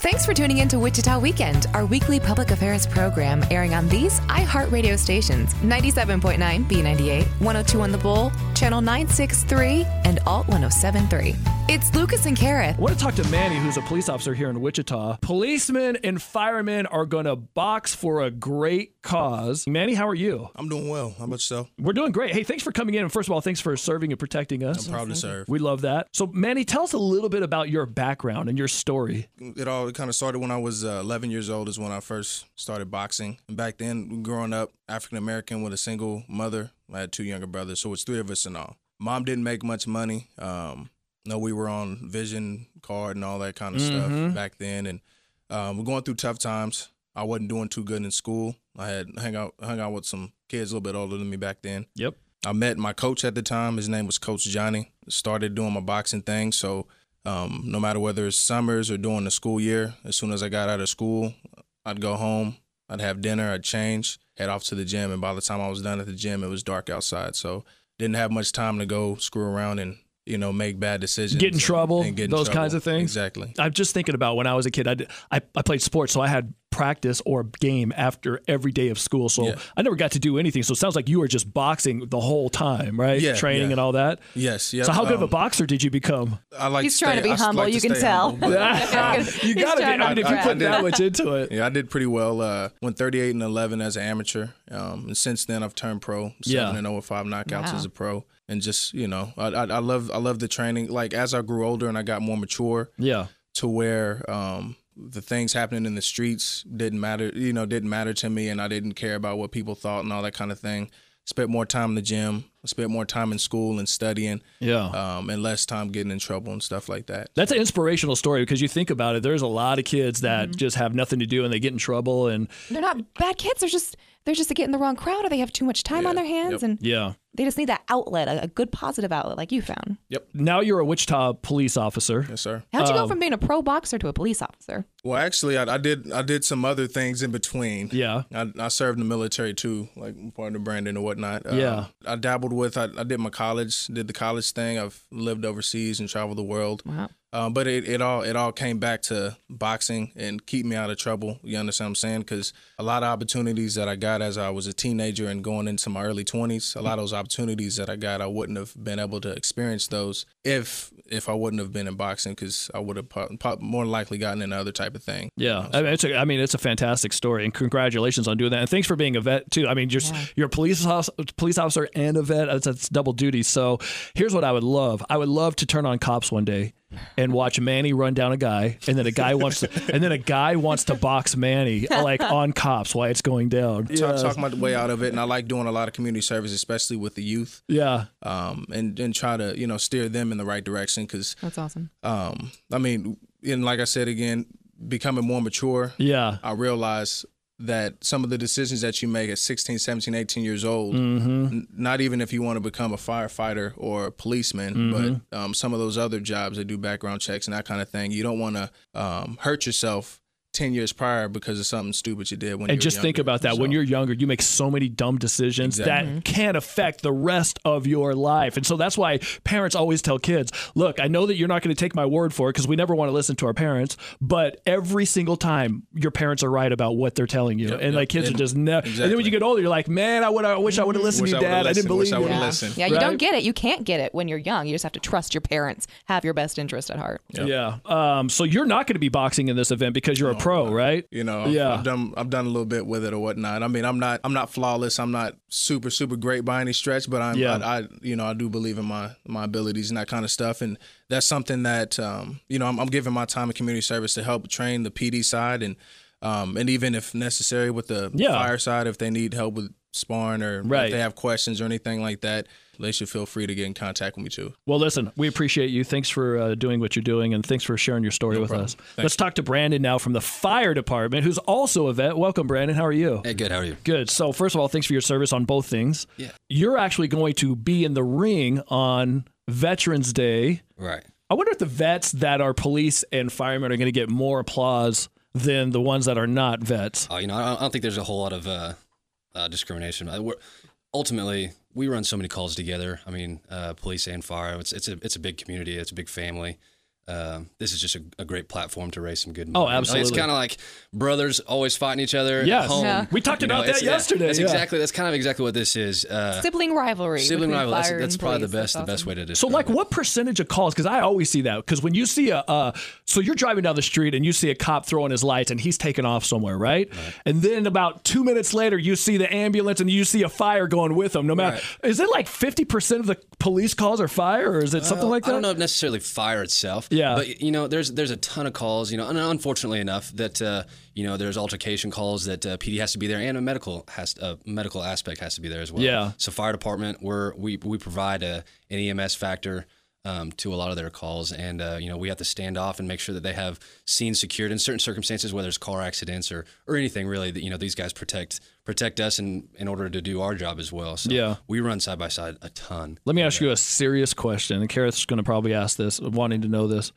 Thanks for tuning in to Wichita Weekend, our weekly public affairs program airing on these iHeartRadio stations 97.9 B98, 102 on the Bull, Channel 963, and Alt 1073. It's Lucas and Kareth. I want to talk to Manny, who's a police officer here in Wichita. Policemen and firemen are going to box for a great cause. Manny, how are you? I'm doing well. How about yourself? We're doing great. Hey, thanks for coming in. And first of all, thanks for serving and protecting us. I'm proud to serve. We love that. So, Manny, tell us a little bit about your background and your story. It all kind of started when I was uh, 11 years old, is when I first started boxing. And back then, growing up African American with a single mother, I had two younger brothers, so it's three of us in all. Mom didn't make much money. Um, no, we were on vision card and all that kind of Mm-hmm. stuff back then, and um, we're going through tough times. I wasn't doing too good in school. I had hung out hung out with some kids a little bit older than me back then. Yep. I met my coach at the time. His name was Coach Johnny. Started doing my boxing thing. So um, no matter whether it's summers or during the school year, as soon as I got out of school, I'd go home. I'd have dinner. I'd change, head off to the gym, and by the time I was done at the gym, it was dark outside. So didn't have much time to go screw around and you know make bad decisions, Get in trouble, and get in those trouble. kinds of things. Exactly. I'm just thinking about when I was a kid. I, did- I, I played sports, so I had practice or game after every day of school. So Yeah. I never got to do anything. So it sounds like you were just boxing the whole time, right? Yeah, Training yeah. and all that. Yes. Yeah. So how good of a um, boxer did you become? I like He's to trying to be I humble, like you can tell. humble, you got to be. trying I mean, if you put that much into it. Yeah, I did pretty well. Uh, went 38 and 11 as an amateur, um, and since then I've turned pro. Seven Yeah. and 0 with five knockouts Wow. as a pro, and just you know, I, I, I love I love the training. Like as I grew older and I got more mature, Yeah. to where um, the things happening in the streets didn't matter. You know, didn't matter to me, and I didn't care about what people thought and all that kind of thing. Spent more time in the gym. Spent more time in school and studying, Yeah. um, and less time getting in trouble and stuff like that. That's an inspirational story because you think about it. There's a lot of kids that Mm-hmm. just have nothing to do and they get in trouble. And They're not bad kids. They're just they're just getting the wrong crowd, or they have too much time on their hands, Yep. and yeah. they just need that outlet, a, a good positive outlet, like you found. Yep now you're a Wichita police officer. Yes, sir. How'd you Um, go from being a pro boxer to a police officer? Well, actually, I, I did I did some other things in between. Yeah. I, I served in the military too, like partner Brandon and whatnot. Uh, Yeah. I dabbled with. I, I did my college, did the college thing. I've lived overseas and traveled the world. Wow. Um, but it, it all it all came back to boxing and keep me out of trouble. You understand what I'm saying? Because a lot of opportunities that I got as I was a teenager and going into my early 20s, a lot of those opportunities that I got, I wouldn't have been able to experience those if if I wouldn't have been in boxing. Because I would have po- po- more likely gotten into other type of thing. Yeah, I mean, it's a, I mean, it's a fantastic story, and congratulations on doing that. And thanks for being a vet too. I mean, you're you're a police officer, police officer and a vet. That's, that's double duty. So here's what I would love: I would love to turn on cops one day and watch Manny run down a guy, and then a guy wants to, and then a guy wants to box Manny like on cops while it's going down. Yeah. Talk, talk my way out of it, and I like doing a lot of community service, especially with the youth, Yeah, um, and and try to you know steer them in the right direction. Because That's awesome. um, I mean, and like I said again, becoming more mature, yeah, I realize that some of the decisions that you make at 16, 17, 18 years old, Mm-hmm. n- not even if you want to become a firefighter or a policeman, Mm-hmm. but um, some of those other jobs that do background checks and that kind of thing, you don't want to um, hurt yourself 10 years prior because of something stupid you did when you and were just think about that. When you're younger, you make so many dumb decisions Exactly. that can affect the rest of your life. And so that's why parents always tell kids, look, I know that you're not going to take my word for it because we never want to listen to our parents, but every single time your parents are right about what they're telling you. Yep, and yep. like kids And- are just never. And then when you get older, you're like, man, I would I wish I would have listened Wish to I you, dad. I didn't listened. Wish believe I you. Yeah. listened. Yeah, you Right? don't get it. You can't get it when you're young. You just have to trust your parents, have your best interest at heart. Yeah. Um, so you're not going to be boxing in this event because you're a pro, right? You know, Yeah. I've done I've done a little bit with it or whatnot. I mean, I'm not I'm not flawless. I'm not super super great by any stretch, but I'm Yeah. I, I you know I do believe in my my abilities and that kind of stuff, and that's something that um, you know I'm, I'm giving my time and community service to help train the PD side and um, and even if necessary with the Yeah. fire side if they need help with sparring or Right. if they have questions or anything like that. They should feel free to get in contact with me too. Well, listen, we appreciate you. Thanks for uh, doing what you're doing, and thanks for sharing your story with problem. us. Thanks. Let's talk to Brandon now from the fire department, who's also a vet. Welcome, Brandon. How are you? Hey, good. How are you? Good. So, first of all, thanks for your service on both things. Yeah. You're actually going to be in the ring on Veterans Day. Right. I wonder if the vets that are police and firemen are going to get more applause than the ones that are not vets. Oh, you know, I don't, think there's a whole lot of uh, uh, discrimination. We're, ultimately, we run so many calls together. I mean, uh, police and fire. It's it's a it's a big community. It's a big family. Um, this is just a, a great platform to raise some good money. Oh, absolutely. It's kind of like brothers always fighting each other. Yes. At home. Yeah. We talked You about that it's- yesterday, That's yeah. exactly. That's kind of exactly what this is. Uh, Sibling rivalry. sibling between rival. That's, that's probably the best. That's The best way to do it. So, like, it. what percentage of calls? Because I always see that. Because when you see a, uh, so you're driving down the street and you see a cop throwing his lights and he's taking off somewhere, right? And then about two minutes later, you see the ambulance and you see a fire going with them. No matter, is it like 50% of the police calls are fire, or is it something Uh, like that? I don't know if necessarily fire itself. Yeah. But you know, there's there's a ton of calls. You know, and unfortunately enough, that uh, you know, there's altercation calls that uh, PD has to be there, and a medical has a medical aspect has to be there as well. Yeah. So fire department, we're we we provide a, an EMS factor. Um, to a lot of their calls, and uh, you know we have to stand off and make sure that they have scenes secured in certain circumstances, whether it's car accidents or or anything really. That you know these guys protect protect us in in order to do our job as well. So Yeah. we run side by side a ton. Let me ask you a serious question, and Kareth's going to probably ask this, wanting to know this.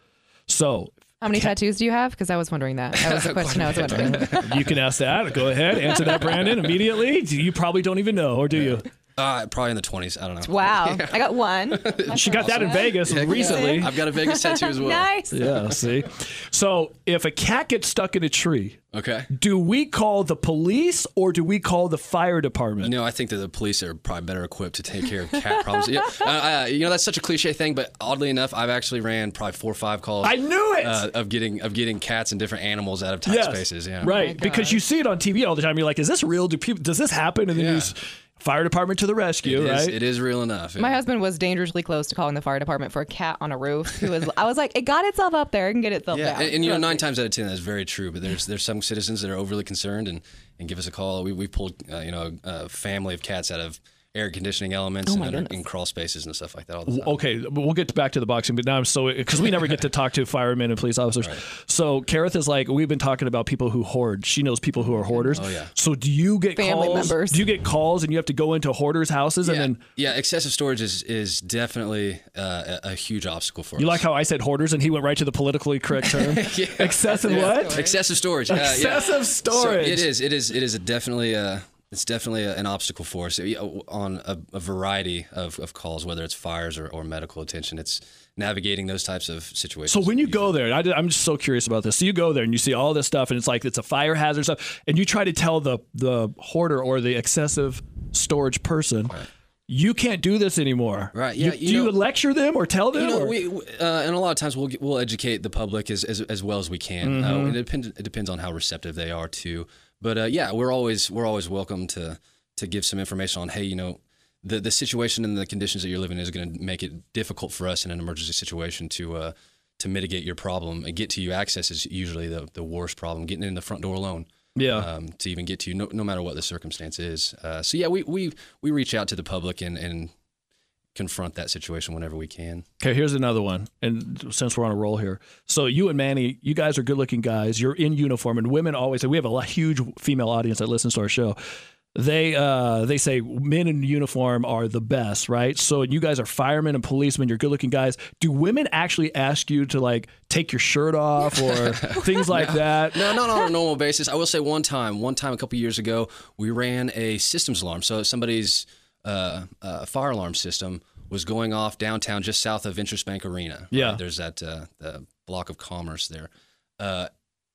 So How many tattoos do you have? Because I was wondering that. That was the question I was wondering. you can ask that. Go ahead, answer that, Brandon, immediately. You probably don't even know, or do you? Uh, probably in the twenties. I don't know. Wow. I got one. She got that in Vegas recently. I've got a Vegas tattoo as well. nice. Yeah, see. So if a cat gets stuck in a tree, Okay. do we call the police or do we call the fire department? You know, I think that the police are probably better equipped to take care of cat problems. Yeah, uh, uh, you know, that's such a cliche thing, but oddly enough, I've actually ran probably four or five calls. I knew it. Uh, of getting of getting cats and different animals out of tight Yes. spaces. Yeah. Right, because you see it on TV all the time. You're like, is this real? Do people? Does this happen? And then you Yeah. s- fire department to the It rescue, is, right? it is real enough. yeah. My husband was dangerously close to calling the fire department for a cat on a roof. Who was? I was like, it got itself up there. It can get itself Yeah, down. and, and you know, nine times out of ten, that's very true. But there's there's some citizens that are overly concerned and, and give us a call. We we pulled uh, you know a family of cats out of air conditioning elements and Oh my under, goodness. in crawl spaces and stuff like that all the time. Okay, we'll get back to the boxing, but now I'm so because we never get to talk to firemen and police officers. So Kareth is like, we've been talking about people who hoard. She knows people who are hoarders. Oh, yeah. So do you get Family calls? members. Do you get calls and you have to go into hoarders' houses yeah, and then yeah, excessive storage is is definitely uh, a, a huge obstacle for you us. like how I said hoarders and he went right to the politically correct term? Excessive what? excessive storage. Uh, yeah. Excessive So storage. it is. It is. It is definitely a. It's definitely an obstacle for us on a, a variety of, of calls, whether it's fires or, or medical attention. It's navigating those types of situations. So when you go there, I, am just so curious about this. So you go there and you see all this stuff, and it's like it's a fire hazard stuff, and you try to tell the the hoarder or the excessive storage person, you can't do this anymore. Right, You- yeah, you do you lecture them or tell them? You know, we uh, and a lot of times we'll we'll educate the public as as, as well as we can. Mm-hmm. Uh, it depends. It depends on how receptive they are too. But uh, yeah, we're always we're always welcome to to give some information on hey, you know, the the situation and the conditions that you're living in is going to make it difficult for us in an emergency situation to uh, to mitigate your problem and get to you. Access is usually the the worst problem. Getting in the front door alone. yeah. Um, to even get to you, no, no matter what the circumstance is. Uh, so yeah, we, we we reach out to the public and, and confront that situation whenever we can. Okay, here's another one. And since we're on a roll here, so you and Manny, you guys are good-looking guys. You're in uniform, and women always. Say we have a huge female audience that listens to our show. They uh, they say men in uniform are the best, right? So you guys are firemen and policemen. You're good-looking guys. Do women actually ask you to like take your shirt off or things like that? No, not on a normal basis. I will say one time, one time a couple years ago, we ran a systems alarm. So somebody's uh, uh, fire alarm system was going off downtown, just south of Intrust Bank Arena. Yeah. there's that uh, the block of commerce there. Uh,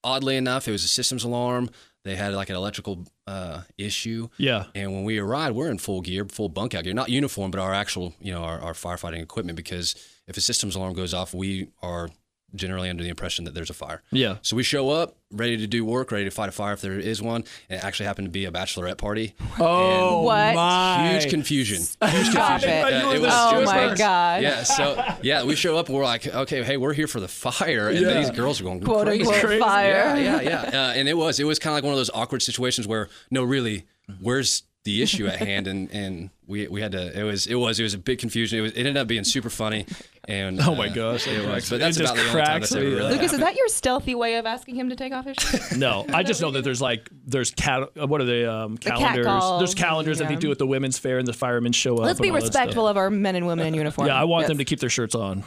oddly enough, it was a systems alarm. They had like an electrical uh, issue. Yeah. And when we arrived, we're in full gear, full bunk out gear, not uniform, but our actual, you know, our, our firefighting equipment. Because if a systems alarm goes off, we are generally under the impression that there's a fire. Yeah. So we show up, ready to do work, ready to fight a fire if there is one. And it actually happened to be a bachelorette party. Oh What? my! Huge confusion. Huge Stop confusion. it. Uh, it was, Oh it my. God. Yeah. So yeah, we show up and we're like, okay, hey, we're here for the fire, and Yeah. these girls are going Quote crazy. Crazy. fire. Yeah, yeah, yeah. Uh, and it was it was kind of like one of those awkward situations where no, really, where's the issue at hand, and, and we we had to. It was it was it was a big confusion. It was it ended up being super funny, and Oh my uh, gosh, it it was. But that's it about the only time cracks that's ever really up. Lucas, is that your stealthy way of asking him to take off his shirt? No, I just know that there's like there's cat. uh, What are they? Um, cat calendars. calls, there's calendars that they yeah. do at the women's fair, and the firemen show up. Let's be and all that respectful of our men and women in uniform. Yeah, I want Yes. them to keep their shirts on.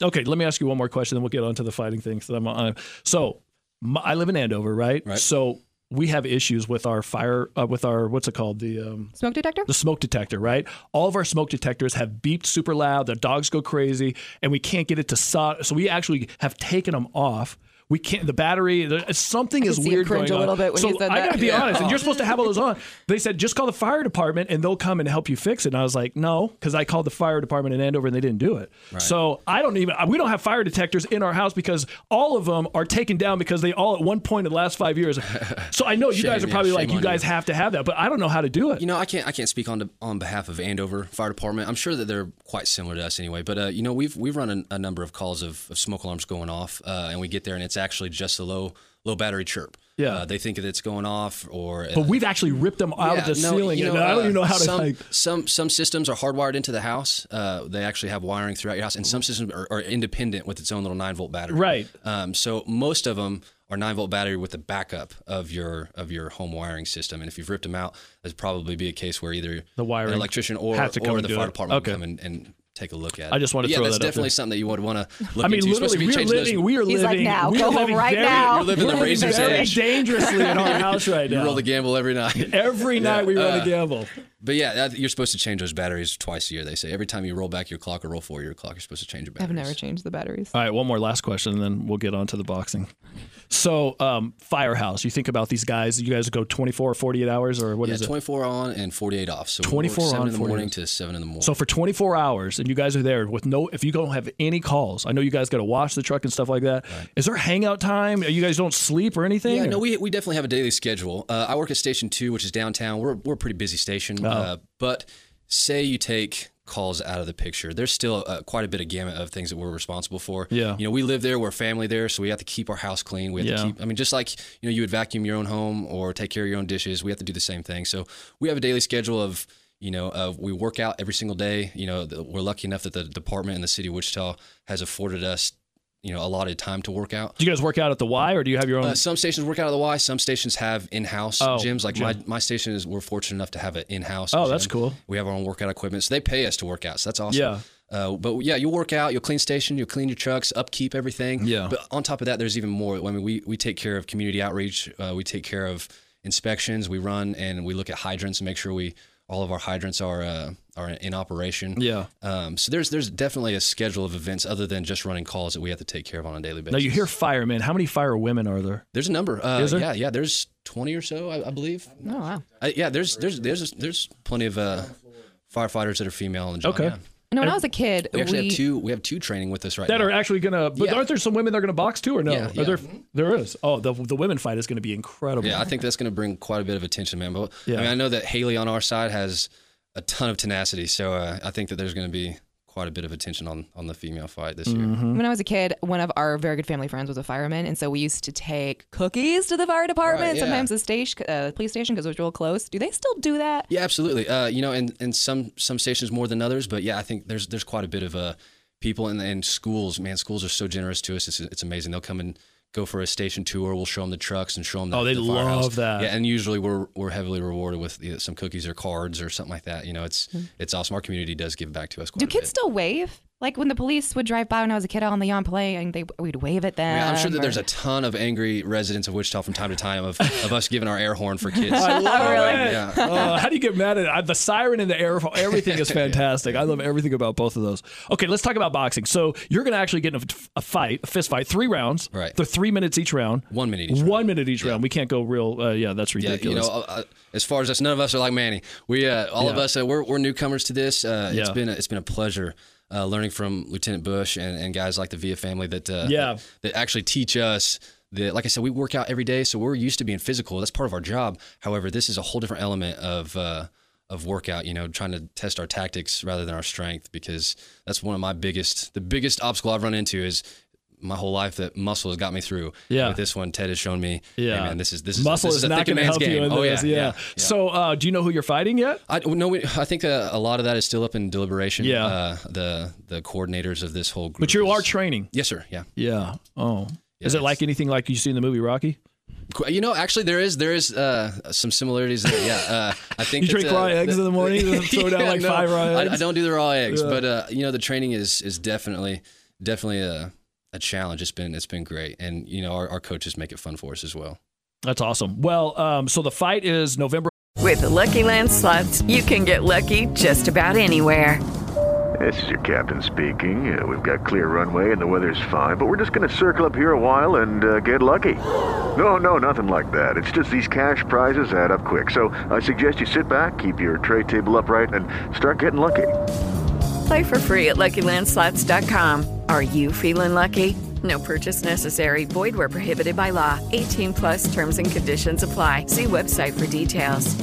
Okay, let me ask you one more question, then we'll get on to the fighting things. that I'm on. So, my, I live in Andover, right? Right. So we have issues with our fire, uh, with our what's it called, the um, smoke detector. the smoke detector, right? All of our smoke detectors have beeped super loud. The dogs go crazy, and we can't get it to stop. So we actually have taken them off. We can't. The battery. The, something is weird cringe going a little on. bit when so you said I that. gotta be Yeah. honest, and you're supposed to have all those on. They said just call the fire department and they'll come and help you fix it. And I was like, no, because I called the fire department in Andover and they didn't do it. So I don't even. We don't have fire detectors in our house because all of them are taken down because they all at one point in the last five years. So I know you Shame, guys are probably shame like, you guys you. have to have that, but I don't know how to do it. You know, I can't I can't speak on the, on behalf of Andover Fire Department. I'm sure that they're quite similar to us anyway. But uh, you know, we've we've run a, a number of calls of, of smoke alarms going off, uh, and we get there and it's actually just a low low battery chirp. Yeah. uh, they think that it's going off, or But we've actually ripped them out of the no, ceiling, you and I don't uh, even know how to some, like. Some some systems are hardwired into the house. Uh, they actually have wiring throughout your house, and some systems are, are independent with its own little nine volt battery. Right. Um, so most of them are nine volt battery with the backup of your of your home wiring system. And if you've ripped them out, there's probably be a case where either The wiring an electrician or to or the fire it. department Okay. will come and, and take a look at. I just wanna yeah, throw that's that out there. That's definitely there. something that you would want to look I mean, into. You're supposed to literally, we are changing those- living. We are He's living. like, now, we are living right very, now. You're living the we're living razor's very edge. dangerously in our house right You now. roll the gamble every night. Every night we run uh, a gamble. But yeah, that, you're supposed to change those batteries twice a year. They say every time you roll back your clock or roll forward your clock, you're supposed to change your batteries. I've never changed the batteries. All right, one more last question, and then we'll get on to the boxing. So, um, Firehouse, you think about these guys. You guys go 24 or 48 hours, or what yeah, is it? 24 on and 48 off. So 24 7 on, in the 48 morning to 7 in the morning. So for 24 hours, and you guys are there with no, if you don't have any calls, I know you guys got to wash the truck and stuff like that. Is there hangout time? You guys don't sleep or anything? Yeah, or- no, we, we definitely have a daily schedule. Uh, I work at Station 2, which is downtown. We're, we're a pretty busy station. Oh. Uh, but say you take calls out of the picture, there's still uh, quite a bit of gamut of things that we're responsible for. Yeah. You know, we live there, we're family there, so we have to keep our house clean. We have Yeah. to keep, I mean, just like, you know, you would vacuum your own home or take care of your own dishes, we have to do the same thing. So we have a daily schedule of, you know, uh, we work out every single day. You know, the, we're lucky enough that the department in the city of Wichita has afforded us, you know, allotted time to work out. Do you guys work out at the Y, or do you have your own? Uh, some stations work out at the Y. Some stations have in-house Oh, gyms. Like my, my station is we're fortunate enough to have an in-house. Oh, gym. that's cool. We have our own workout equipment, so they pay us to work out. So that's awesome. Yeah. Uh, but yeah, you'll work out, you'll clean station, you'll clean your trucks, upkeep everything. Yeah. But on top of that, there's even more. I mean, we we take care of community outreach. Uh, we take care of inspections. We run and we look at hydrants and make sure we all of our hydrants are uh, are in operation. Yeah. Um, so there's there's definitely a schedule of events other than just running calls that we have to take care of on a daily basis. now you hear firemen. How many fire women are there? There's a number. Uh, Is there? Yeah, yeah. There's 20 or so, I, I believe. Oh wow. Uh, yeah, there's there's there's there's plenty of uh, firefighters that are female and Okay. Yeah. You know, when I was a kid, We actually we have two. We have two training with us right now. That now. are actually gonna. But Yeah. aren't there some women that are gonna box too, or no? Yeah, Are yeah. there? There is. Oh, the the women fight is gonna be incredible. Yeah, I think that's going to bring quite a bit of attention, man. But Yeah. I mean, I know that Haley on our side has a ton of tenacity, so uh, I think that there's going to be quite a bit of attention on on the female fight this year. Mm-hmm. When I was a kid, one of our very good family friends was a fireman, and so we used to take cookies to the fire department. Right, yeah. Sometimes the station, uh, police station, because it was real close. Do they still do that? Yeah, absolutely. Uh, you know, and and some some stations more than others, but yeah, I think there's there's quite a bit of uh, people in and schools. Man, schools are so generous to us. It's it's amazing. They'll come and go for a station tour. We'll show them the trucks and show them. The, Oh, they the firehouse. love that. Yeah, and usually we're we're heavily rewarded with you know, some cookies or cards or something like that. You know, it's hmm. it's awesome. Our community does give back to us. Quite Do a kids bit. still wave? Like when the police would drive by when I was a kid out on the yawn playing, they we'd wave at them. Yeah, I'm sure that or- there's a ton of angry residents of Wichita from time to time of, of us giving our air horn for kids. I love it. Yeah. Oh, how do you get mad at it? I- The siren and the air, horn? everything is fantastic. I love everything about both of those. Okay, let's talk about boxing. So you're going to actually get in a, a fight, a fist fight, three rounds. Right. They're three minutes each round. One minute each round. One minute each round. We can't go real. Uh, yeah, that's Yeah, ridiculous. you know, uh, as far as us, none of us are like Manny. We, uh, all of us, uh, we're, we're newcomers to this. Uh, It's Yeah. been a, it's been a pleasure uh, learning from Lieutenant Bush and, and guys like the Via family that uh, Yeah. that, that actually teach us. That, like I said, we work out every day, so we're used to being physical. That's part of our job. However, this is a whole different element of uh, of workout. You know, trying to test our tactics rather than our strength, because that's one of my biggest, the biggest obstacle I've run into is my whole life that muscle has got me through. Yeah. With this one, Ted has shown me. Yeah. hey, man, this is this is Muscle this is is not going to help game. you in oh this. yeah, Yeah. So, uh, do you know who you're fighting yet? I no, we- I think uh, a lot of that is still up in deliberation. Yeah. Uh, the the coordinators of this whole group. But you is- are training. Yes, sir. Yeah. Yeah. Oh. is it like anything like you see in the movie Rocky? You know, actually, there is there is uh, some similarities. There. Yeah, uh, I think You drink uh, raw eggs in the morning, throw down like five raw I, eggs? I don't do the raw eggs, Yeah. but uh, you know, the training is is definitely definitely a a challenge. It's been it's been great, and you know, our, our coaches make it fun for us as well. That's awesome. Well, um, so the fight is November. With the Lucky Land slots, you can get lucky just about anywhere. This is your captain speaking. Uh, we've got clear runway and the weather's fine, but we're just going to circle up here a while and uh, get lucky. No, no, nothing like that. It's just these cash prizes add up quick. So I suggest you sit back, keep your tray table upright, and start getting lucky. Play for free at LuckyLandSlots.com. Are you feeling lucky? No purchase necessary. Void where prohibited by law. 18 plus terms and conditions apply. See website for details.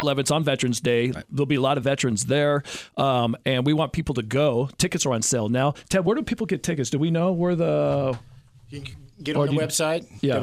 11th, It's on Veterans Day. There'll be a lot of veterans there, um, and we want people to go. Tickets are on sale now. Ted, where do people get tickets? Do we know where the? Get on the you- website, Yeah.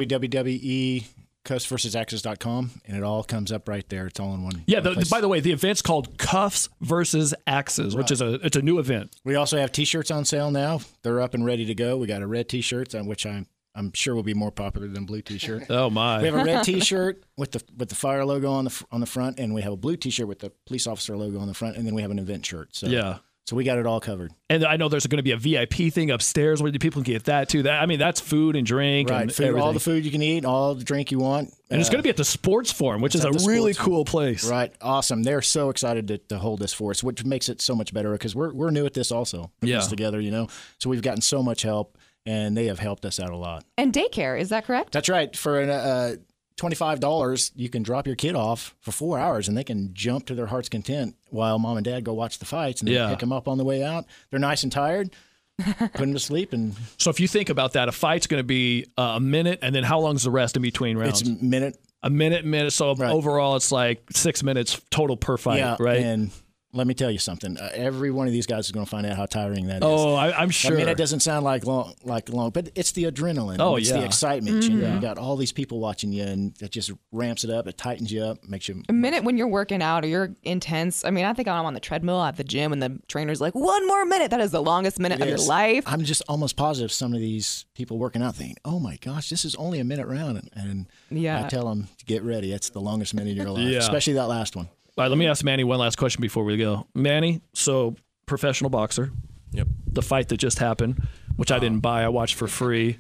Www cuffsversusaxes.com, and it all comes up right there. It's all in one. Yeah. one The, by the way, the event's called Cuffs versus Axes, which is a it's a new event. we also have T-shirts on sale now. They're up and ready to go. We got a red T-shirt, uh, which I'm I'm sure will be more popular than blue T-shirt. Oh my! We have a red T-shirt with the with the fire logo on the on the front, and we have a blue T-shirt with the police officer logo on the front, and then we have an event shirt. So Yeah. So we got it all covered. And I know there's going to be a VIP thing upstairs where the people can get that too. That I mean, that's food and drink Right, and food, everything. all the food you can eat, all the drink you want, and it's Uh, going to be at the Sports Forum, which is a really Sports cool place. Right, awesome. They're so excited to, to hold this for us, which makes it so much better because we're we're new at this also. Yeah. this together, you know. So we've gotten so much help, and they have helped us out a lot. And daycare, is that correct? That's right. For an, uh, twenty five dollars, you can drop your kid off for four hours, and they can jump to their heart's content while mom and dad go watch the fights, and then Yeah. pick them up on the way out. They're nice and tired. Put them to sleep, and So if you think about that, a fight's going to be uh, a minute, and then how long's the rest in between rounds? it's a minute. a minute, minute. So Right. overall, it's like six minutes total per fight, yeah, right? And let me tell you something. Uh, every one of these guys is going to find out how tiring that is. oh, I, I'm sure. I mean, it doesn't sound like long, like long, but it's the adrenaline. Oh, it's yeah. the excitement. You, know, Mm-hmm. you got all these people watching you, and it just ramps it up. It tightens you up, makes you. A minute when you're working out or you're intense. I mean, I think I'm on the treadmill at the gym and the trainer's like, one more minute. That is the longest minute of your life. I'm just almost positive some of these people working out think, "Oh my gosh, this is only a minute round," and, and Yeah. I tell them to get ready. That's the longest minute of your life, Yeah. especially that last one. All right, let me ask Manny one last question before we go. Manny, so professional boxer, Yep. the fight that just happened, which I didn't buy, I watched for free.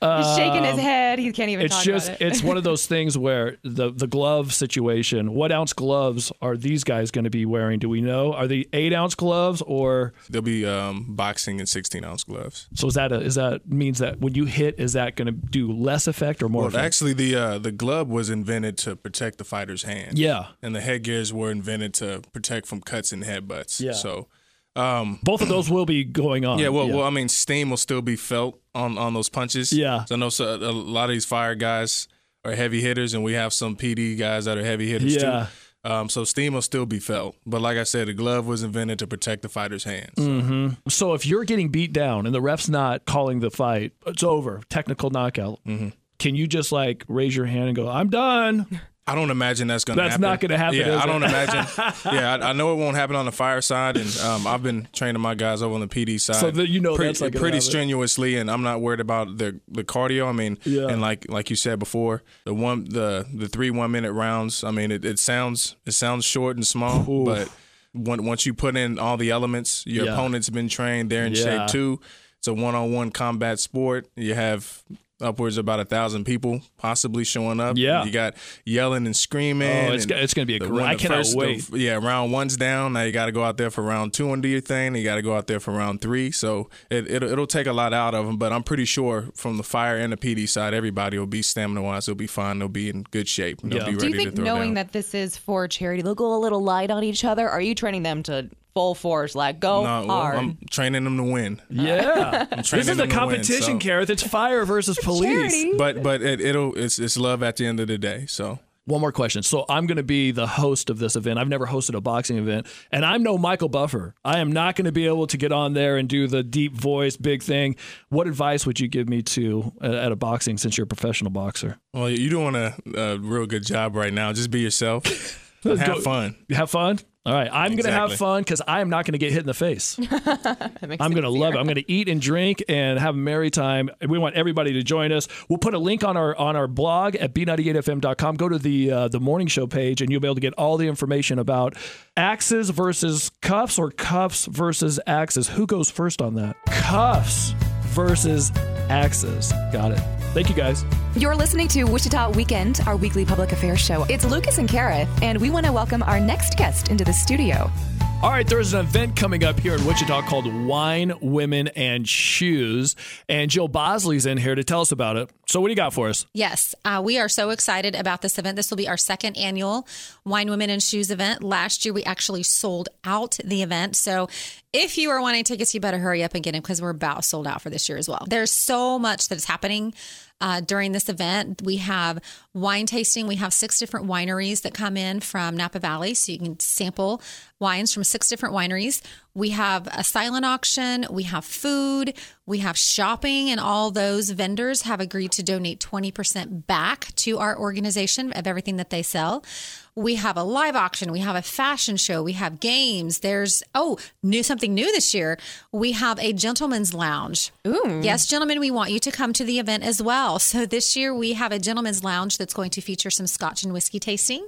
He's shaking his head. He can't even Um, It's talk just about it. it's one of those things where the the glove situation. What ounce gloves are these guys going to be wearing? Do we know? Are they eight ounce gloves or They'll be um, boxing in 16 ounce gloves. so? Is that a, is that means that when you hit, is that going to do less effect or more? Well, effect? actually, the uh, the glove was invented to protect the fighter's hand. Yeah. And the headgears were invented to protect from cuts and headbutts. Yeah. So, um, both of those will be going on. yeah, well, well, I mean, steam will still be felt on, on those punches. Yeah. So I know so, a lot of these fire guys are heavy hitters, and we have some PD guys that are heavy hitters Yeah. too. Um, so steam will still be felt, but like I said, the glove was invented to protect the fighter's hands. Mm-hmm. So if you're getting beat down and the ref's not calling the fight, it's over. Technical knockout. Mm-hmm. Can you just like raise your hand and go, "I'm done"? I don't imagine that's going to happen. That's not gonna happen, Yeah, I don't it? imagine. yeah, I, I know it won't happen on the fire side, and um, I've been training my guys over on the PD side. So that you know pretty, pretty happen. strenuously, and I'm not worried about the the cardio. I mean, Yeah. and like like you said before, the one the the three one minute rounds. I mean, it, it sounds it sounds short and small, but when, once you put in all the elements, your Yeah. opponent's been trained. They're in Yeah. shape too. It's a one on one combat sport. You have upwards of about a thousand people possibly showing up. Yeah. you got yelling and screaming. Oh, it's and it's gonna be a great- when I the cannot the- wait. yeah, round one's down. Now you got to go out there for round two and do your thing. You got to go out there for round three. So it, it'll, it'll take a lot out of them. But I'm pretty sure from the fire and the PD side, everybody will be stamina wise. They'll be fine. They'll be in good shape. and They'll Yeah. be Do you think to throw knowing down. that this is for charity, they'll go a little light on each other? Are you training them to full force, like go No, well, hard? I'm training them to win. Yeah, I'm this training is a them to win, competition, so- Kareth. It's fire versus police. charity. But but it, it'll it's it's love at the end of the day. So One more question. So I'm going to be the host of this event. I've never hosted a boxing event, and I'm no Michael Buffer. I am not going to be able to get on there and do the deep voice, big thing. What advice would you give me to at, at a boxing since you're a professional boxer? Well, you're doing a, a real good job right now. Just be yourself. have Go- fun. Have fun. All right, I'm going to have fun because I am not going to get hit in the face. I'm going to love it. I'm going to eat and drink and have a merry time. We want everybody to join us. We'll put a link on our on our blog at b98fm.com. Go to the uh, the morning show page and you'll be able to get all the information about axes versus cuffs or cuffs versus axes. Who goes first on that? Cuffs versus axes. Got it. Thank you guys. You're listening to Wichita Weekend, our weekly public affairs show. It's Lucas and Kara, and we want to welcome our next guest into the studio. All right, there's an event coming up here in Wichita called Wine, Women, and Shoes. And Jill Bosley's in here to tell us about it. So, what do you got for us? Yes, uh, we are so excited about this event. This will be our second annual Wine, Women, and Shoes event. Last year, we actually sold out the event. So, if you are wanting tickets, you better hurry up and get them because we're about sold out for this year as well. There's so much that is happening uh, during this event. We have wine tasting. We have six different wineries that come in from Napa Valley, so you can sample wines from six different wineries. We have a silent auction. We have food. We have shopping, and all those vendors have agreed to donate 20% back to our organization of everything that they sell. We have a live auction. We have a fashion show. We have games. There's, oh, new something new this year. We have a gentleman's lounge. Ooh. Yes, gentlemen, we want you to come to the event as well. So this year we have a gentleman's lounge that's going to feature some scotch and whiskey tasting.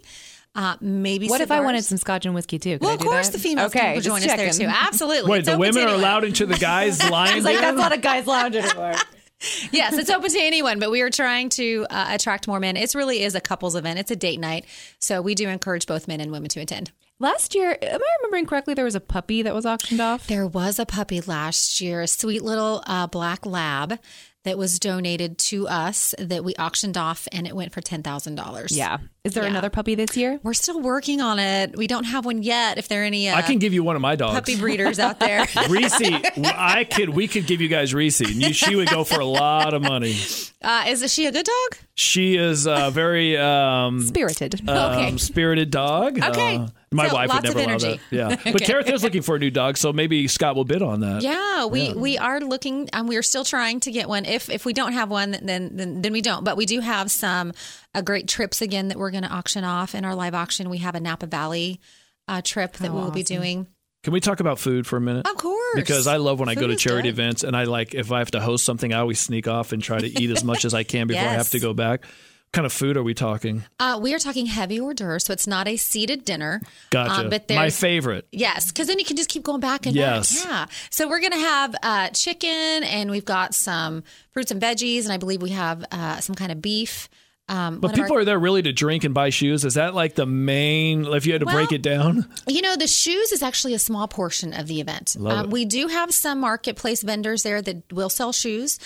Uh, maybe What if I wanted some scotch and whiskey too? Could Well, I of do course, that? the females okay, can join us there too. Absolutely. Wait, It's the women are anyone. allowed into the guys' line like there? that's not a guy's lounge anymore. yes, it's open to anyone, but we are trying to uh, attract more men. It really is a couples event. It's a date night, so we do encourage both men and women to attend. Last year, am I remembering correctly? There was a puppy that was auctioned off. There was a puppy last year, a sweet little uh, black lab that was donated to us that we auctioned off, and it went for ten thousand dollars. Yeah. Is there Yeah. another puppy this year? We're still working on it. We don't have one yet. If there are any, uh, I can give you one of my dogs. puppy breeders out there. Reese, I could. We could give you guys Reese. And you, she would go for a lot of money. Uh, is she a good dog? She is a very um, Spirited. um, Okay. spirited dog. Okay. Uh, my So wife would lots of never allow that. Yeah, but Okay. Kareth is looking for a new dog, so maybe Scott will bid on that. Yeah, we Yeah. we are looking, and we are still trying to get one. If if we don't have one, then then then we don't. But we do have some uh, great trips again that we're going to auction off in our live auction. We have a Napa Valley uh, trip that Oh, we will be doing. Can we talk about food for a minute? Of course, Because I love when I go to charity good. events and I like if I have to host something, I always sneak off and try to eat as much as I can before I have to go back. What kind of food are we talking? Uh, we are talking heavy hors d'oeuvres, so it's not a seated dinner. Gotcha. Um, but My favorite. Yes, because then you can just keep going back and Yes. back. Yeah. So we're going to have uh, chicken, and we've got some fruits and veggies, and I believe we have uh, some kind of beef. Um, But of our- people are there really to drink and buy shoes. Is that like the main? If you had to break it down, You know, the shoes is actually a small portion of the event. Love Um, it. we do have some marketplace vendors there that will sell shoes,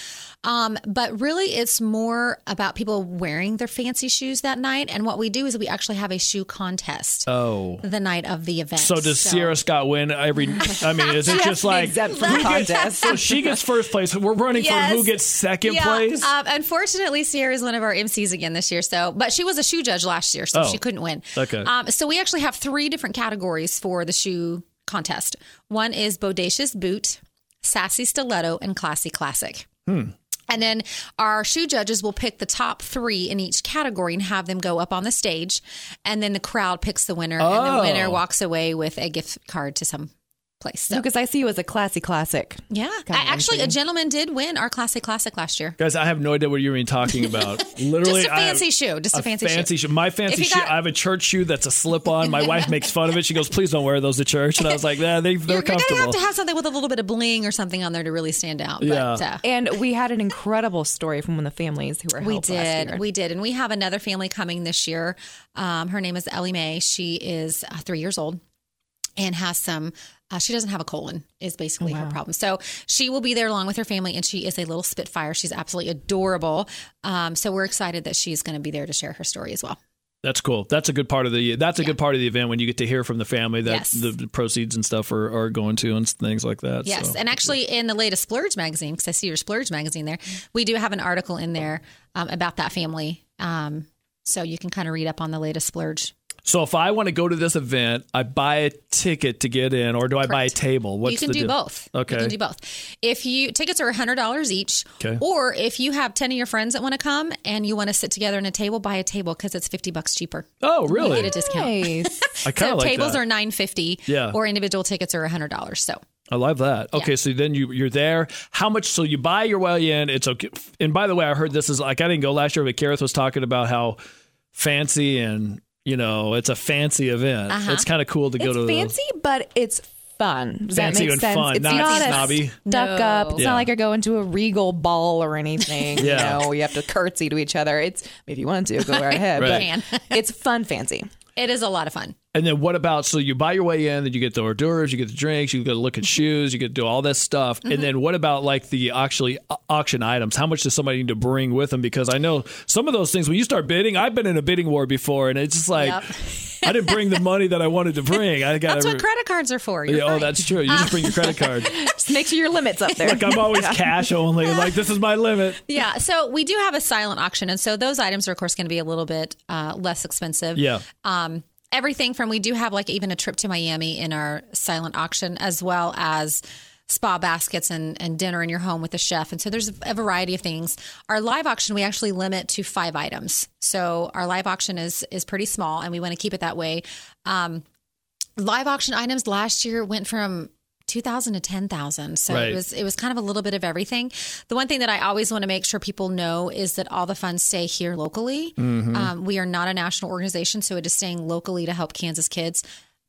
um, but really it's more about people wearing their fancy shoes that night. And what we do is we actually have a shoe contest oh. the night of the event. So does Sierra Scott win every? I mean, is it just like exempt from who the gets- contest. So she gets first place. We're running Yes. for who gets second Yeah, place. Um, unfortunately, Sierra is one of our MCs again this year. So, but she was a shoe judge last year, so Oh, she couldn't win. okay. Um, so we actually have three different categories for the shoe contest. One is bodacious boot, sassy stiletto, and classy classic. Hmm. And then our shoe judges will pick the top three in each category and have them go up on the stage. And then the crowd picks the winner, and Oh. the winner oh. walks away with a gift card to some place. So, Lucas, I see you as a classy classic. yeah, Kind of actually, a gentleman did win our classic classic last year. Guys, I have no idea what you're even talking about. Literally, Just a I have fancy shoe. Just a fancy shoe. shoe. My fancy If you shoe. I have a church shoe that's a slip-on. My wife makes fun of it. She goes, "Please don't wear those to church." And I was like, "Nah, they, they're You're, you're gonna comfortable." have to have something with a little bit of bling or something on there to really stand out. But, Yeah. uh, And we had an incredible story from one of the families who were we helped last did, year. we did, and we have another family coming this year. Um, her name is Ellie Mae. She is uh, three years old and has some. Uh, she doesn't have a colon. Is basically her problem. So she will be there along with her family, and she is a little spitfire. She's absolutely adorable. Um, so we're excited that she's going to be there to share her story as well. That's cool. That's a good part of the. That's a good part of the event when you get to hear from the family that Yes. the, the proceeds and stuff are, are going to and things like that. Yes, so. and actually, in the latest Splurge magazine, because I see your Splurge magazine there, we do have an article in there um, about that family. Um, So you can kind of read up on the latest splurge. So if I want to go to this event, I buy a ticket to get in, or do I buy a table? What's you can the do deal? both. Okay. You can do both. If you tickets are hundred dollars each, Okay. or if you have ten of your friends that want to come and you want to sit together in a table, buy a table because it's fifty bucks cheaper. Oh, really? You get a discount. I kind so of like tables that. are nine fifty. Yeah. Or individual tickets are hundred dollars. So I love that. Okay, so then you you're there. How much? So you buy your way in. It's okay. And by the way, I heard this is like I didn't go last year, but Kareth was talking about how fancy and you know it's a fancy event. Uh-huh. It's kind of cool to go it's to. fancy, but it's fun. Does Fancy that make and sense? fun, It's not not, snobby. a stuck up. It's Yeah. not like you're going to a regal ball or anything. Yeah. You know, you have to curtsy to each other. It's if you want to, go right ahead. Right. But it's fun, fancy. It is a lot of fun. And then what about? So you buy your way in, then you get the hors d'oeuvres, you get the drinks, you get to look at shoes, you get to do all this stuff. Mm-hmm. And then what about like the actually auction items? How much does somebody need to bring with them? Because I know some of those things when you start bidding, I've been in a bidding war before, and it's just like Yep. I didn't bring the money that I wanted to bring. I got That's what credit cards are for. You're Yeah, oh, that's true. You just bring your credit card. Just make sure your limit's up there. Like I'm always cash only. Like this is my limit. Yeah, so we do have a silent auction, and so those items are, of course, going to be a little bit uh, less expensive. Yeah. Um, everything from we do have like even a trip to Miami in our silent auction, as well as spa baskets and, and dinner in your home with a chef. And so there's a variety of things. Our live auction we actually limit to five items. So our live auction is is pretty small, and we want to keep it that way. Um, live auction items last year went from 2000 to 10,000. So Right. it was it was kind of a little bit of everything. The one thing that I always want to make sure people know is that all the funds stay here locally. Mhm. Um, we are not a national organization, so it is staying locally to help Kansas kids.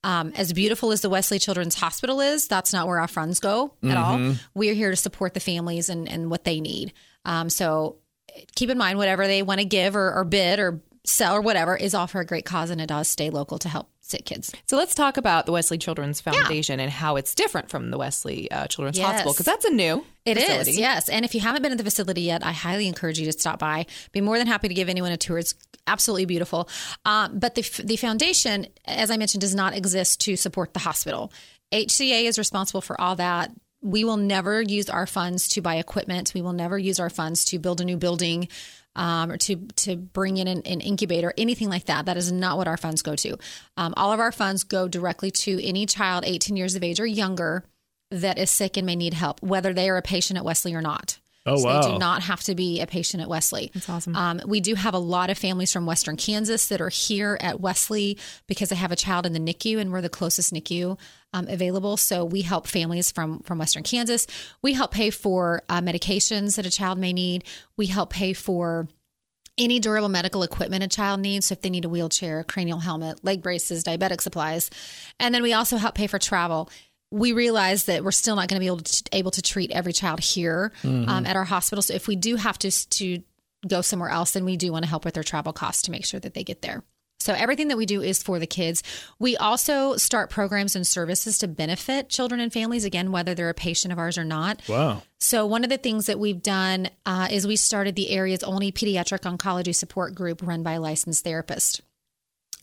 Um, as beautiful as the Wesley Children's Hospital is, that's not where our funds go at all. Mhm. We are here to support the families and, and what they need. Um, so keep in mind, whatever they want to give or, or bid or sell or whatever is all for a great cause, and it does stay local to help sick kids. So let's talk about the Wesley Children's Foundation and how it's different from the Wesley uh, Children's Yes. Hospital because that's a new It is, facility. yes. And if you haven't been at the facility yet, I highly encourage you to stop by. Be more than happy to give anyone a tour. It's absolutely beautiful. Um, but the the foundation, as I mentioned, does not exist to support the hospital. HCA is responsible for all that. We will never use our funds to buy equipment. We will never use our funds to build a new building. Um, or to to bring in an, an incubator, anything like that. That is not what our funds go to. Um, all of our funds go directly to any child 18 years of age or younger that is sick and may need help, whether they are a patient at Wesley or not. Oh, so They wow. do not have to be a patient at Wesley. That's awesome. Um, we do have a lot of families from Western Kansas that are here at Wesley because they have a child in the NICU and we're the closest NICU um, available. So we help families from from Western Kansas. We help pay for uh, medications that a child may need. We help pay for any durable medical equipment a child needs. So if they need a wheelchair, cranial helmet, leg braces, diabetic supplies, and then we also help pay for travel. We realize that we're still not going to be able to able to treat every child here Mhm. um, at our hospital. So if we do have to to go somewhere else, then we do want to help with their travel costs to make sure that they get there. So everything that we do is for the kids. We also start programs and services to benefit children and families. Again, whether they're a patient of ours or not. Wow. So one of the things that we've done uh, is we started the area's only pediatric oncology support group run by a licensed therapist.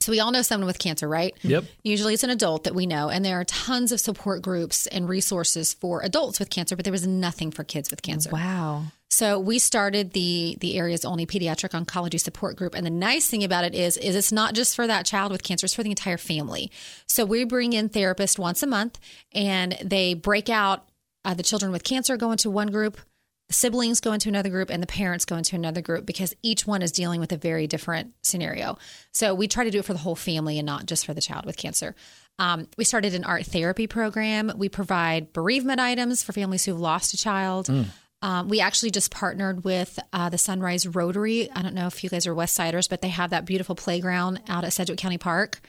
So we all know someone with cancer, right? Yep. Usually it's an adult that we know, and there are tons of support groups and resources for adults with cancer, but there was nothing for kids with cancer. Wow. So we started the the area's only pediatric oncology support group, and the nice thing about it is is it's not just for that child with cancer; it's for the entire family. So we bring in therapists once a month, and they break out uh, the children with cancer go into one group, the siblings go into another group, and the parents go into another group because each one is dealing with a very different scenario. So we try to do it for the whole family and not just for the child with cancer. Um, we started an art therapy program. We provide bereavement items for families who've lost a child. Um, we actually just partnered with uh, the Sunrise Rotary. I don't know if you guys are West Siders, but they have that beautiful playground out at Sedgwick County Park.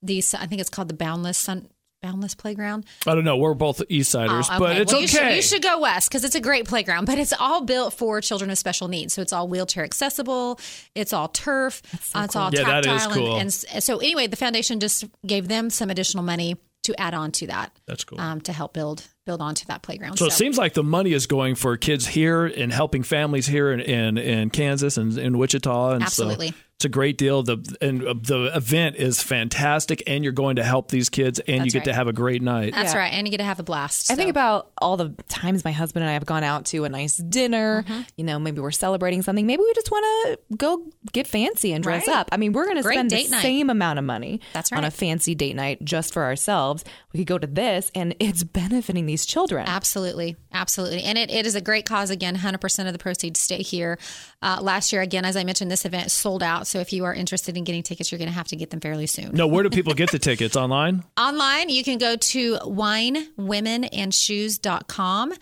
These, I think it's called the Boundless Sun Boundless Playground. I don't know. We're both East Siders, Oh, but it's Well, okay. You should, you should go west because it's a great playground, but it's all built for children with special needs. So it's all wheelchair accessible. It's all turf. uh, it's all Yeah, tactile. is and- cool. And, s- so anyway, the foundation just gave them some additional money to add on to that. That's cool. Um, to help build build onto that playground. So it seems like the money is going for kids here and helping families here in in, in Kansas and in Wichita, and Absolutely. so It's a great deal. The and uh, the event is fantastic, and you're going to help these kids, and you That's get to have a great night. That's Yeah. right. And you get to have a blast. I think about all the times my husband and I have gone out to a nice dinner. Mm-hmm. You know, maybe we're celebrating something. Maybe we just want to go get fancy and dress Right. up. I mean, we're going to Great spend the night. same amount of money That's on a fancy date night just for ourselves. We could go to this, and it's benefiting these children. Absolutely. Absolutely. And it, it is a great cause. Again, 100% of the proceeds stay here. Uh, last year, again, as I mentioned, this event sold out. So if you are interested in getting tickets, you're going to have to get them fairly soon. No, where do people get the tickets online? Online, you can go to winewomenandshoes.com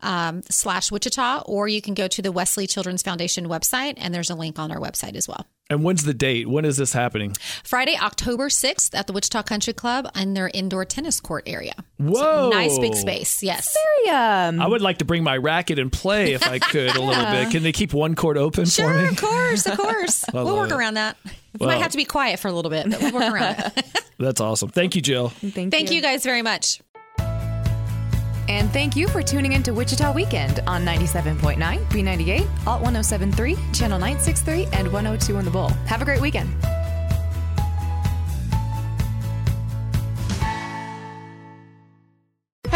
um, slash Wichita, or you can go to the Wesley Children's Foundation website, and there's a link on our website as well. And when's the date? When is this happening? Friday, October 6th at the Wichita Country Club in their indoor tennis court area. Whoa. Nice big space. Yes. Very, um, I would like to bring my racket and play if I could a little bit. Can they keep one court open for Sure, me? of course, of course. We'll work it. around that. We Well- might have to be quiet for a little bit, but we'll work around it. That's awesome. Thank you, Jill. Thank, Thank you guys very much. And thank you for tuning in to Wichita Weekend on 97.9, B98, Alt 1073, Channel 963, and 102 on the Bull. Have a great weekend.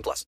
18 plus.